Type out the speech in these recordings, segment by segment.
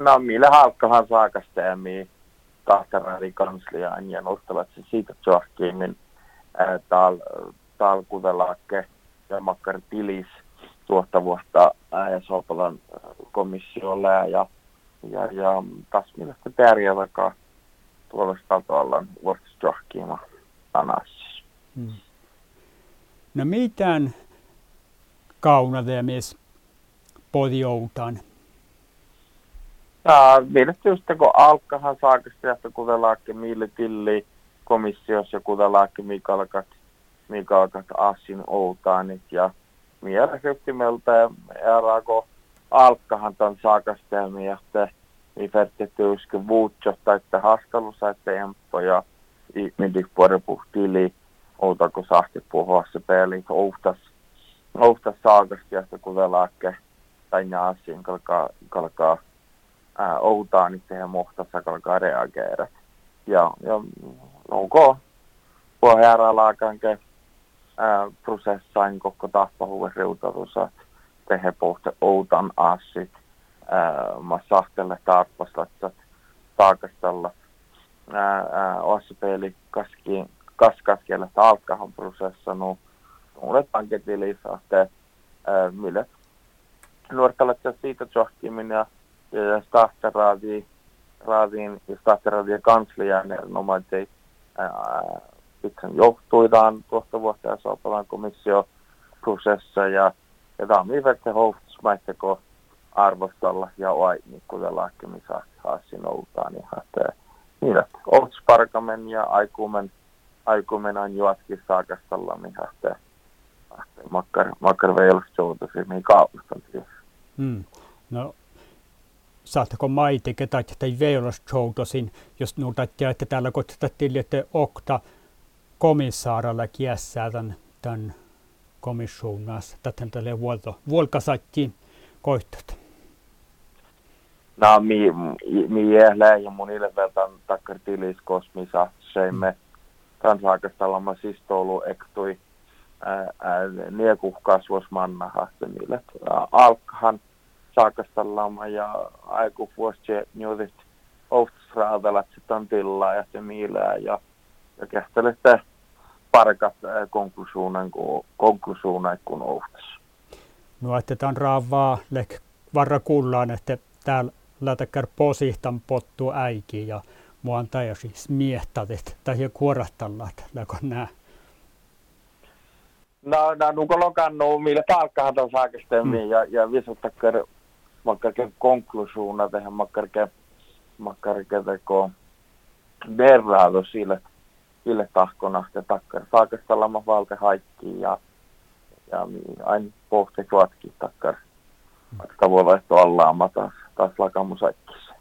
No, millä halkkahan saakasteemi tahtarari kansliaan ja nostavat se siitä tjohkiimin tal, tal kutelaakke ja makkar tilis tuotta vuotta ja Sopolan komissiolle ja, ja, ja taas mielestä tuollaista tuolla vuotta tjohkiima anassis. Hmm. No mitään kaunademis podjoutan? Ja kun alkahan saakasta, että kuten laakke Mille Tilli komissiossa ja kuten laakke Mikalkat, Mikalkat Assin Outanit ja mielestäni meiltä eraako alkahan tämän saakastelmi ja te vertetty uske vuutsosta, että hastelussa, että emppo ja ihminen puhtili outako sahti puhua se peli, ouhtas, ouhtas saakasti ja kuten laakke tai asiin kalkaa, kalkaa outaan niin siihen muhtassa kalkaa reageera. Ja, ja onko pohjäralaakanke prosessain koko tappahuuden riutatussa. Tehdä pohte outan asit. Mä sahtelle tarpastat taakastella osapeli kaskiin kaskaskielä alkahan prosessa nu nuoret panketilissä että millä nuortalle siitä johtiminen ja stahteraadi raadin ja stahteraadien kanslian erinomaisesti pitkän johtuidaan tuosta vuotta ja Sopalan komissio prosessa ja, ja tämä on houstusmaitteko arvostella ja oai niin kuten lääkemistä haasin outaan niin että niillä outsparkamen ja aikumen aikumen on juotkin saakastalla niin että makkar makkar veilasta joutuisi niin kaupasta. Hmm. No saattako maite ketä tai veilostoutosin, jos nuutattiin, että täällä kotettiin, että okta komissaaralla kiessää tämän, tämän komissuunnassa, tätä tälle vuolta, vuolkasattiin koittat. No, mi, mi jählää ja monille veltan takkar tilis kosmisa, seimme kansaakastalla siis tolu ektui niekuhkaasuos mannaha, mille alkahan saakastallama ja aiku vuosi nyutit ouftusraavelat sitten tilaa ja se miilää ja, ja kähtelette parkat konklusionen kuin konklusionen kuin ouftus. No, että tämän raavaa lek varra kullaan, että täällä lätäkär posihtan pottu äiki ja mua siis miehtatit tai kuorattallat, läkö nää. No, no, nuko lokannu, millä talkkahan tuon saakestemmin mm. ja, ja visuttakkar makkarke konklusioona tähän makkarke, makkarke teko verraado sille, sille tahkona ja takkar. Saakasta lama valta haikki ja, ja aina pohti suotkin takkar. Vaikka voi vaihtoa allaama taas, taas lakamusaikissa.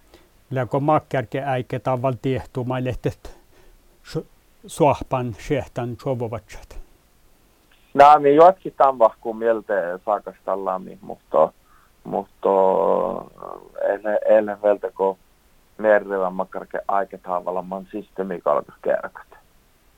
Läkö makkarke äikä tavall tiehtuu mailehtet suahpan sehtan sovovatsat? No, me juotkin tämän vahkuun mieltä saakasta mutta mutta eilen vältä kun merrellä makkarke aikataavalla man systeemi kalkas kerkat.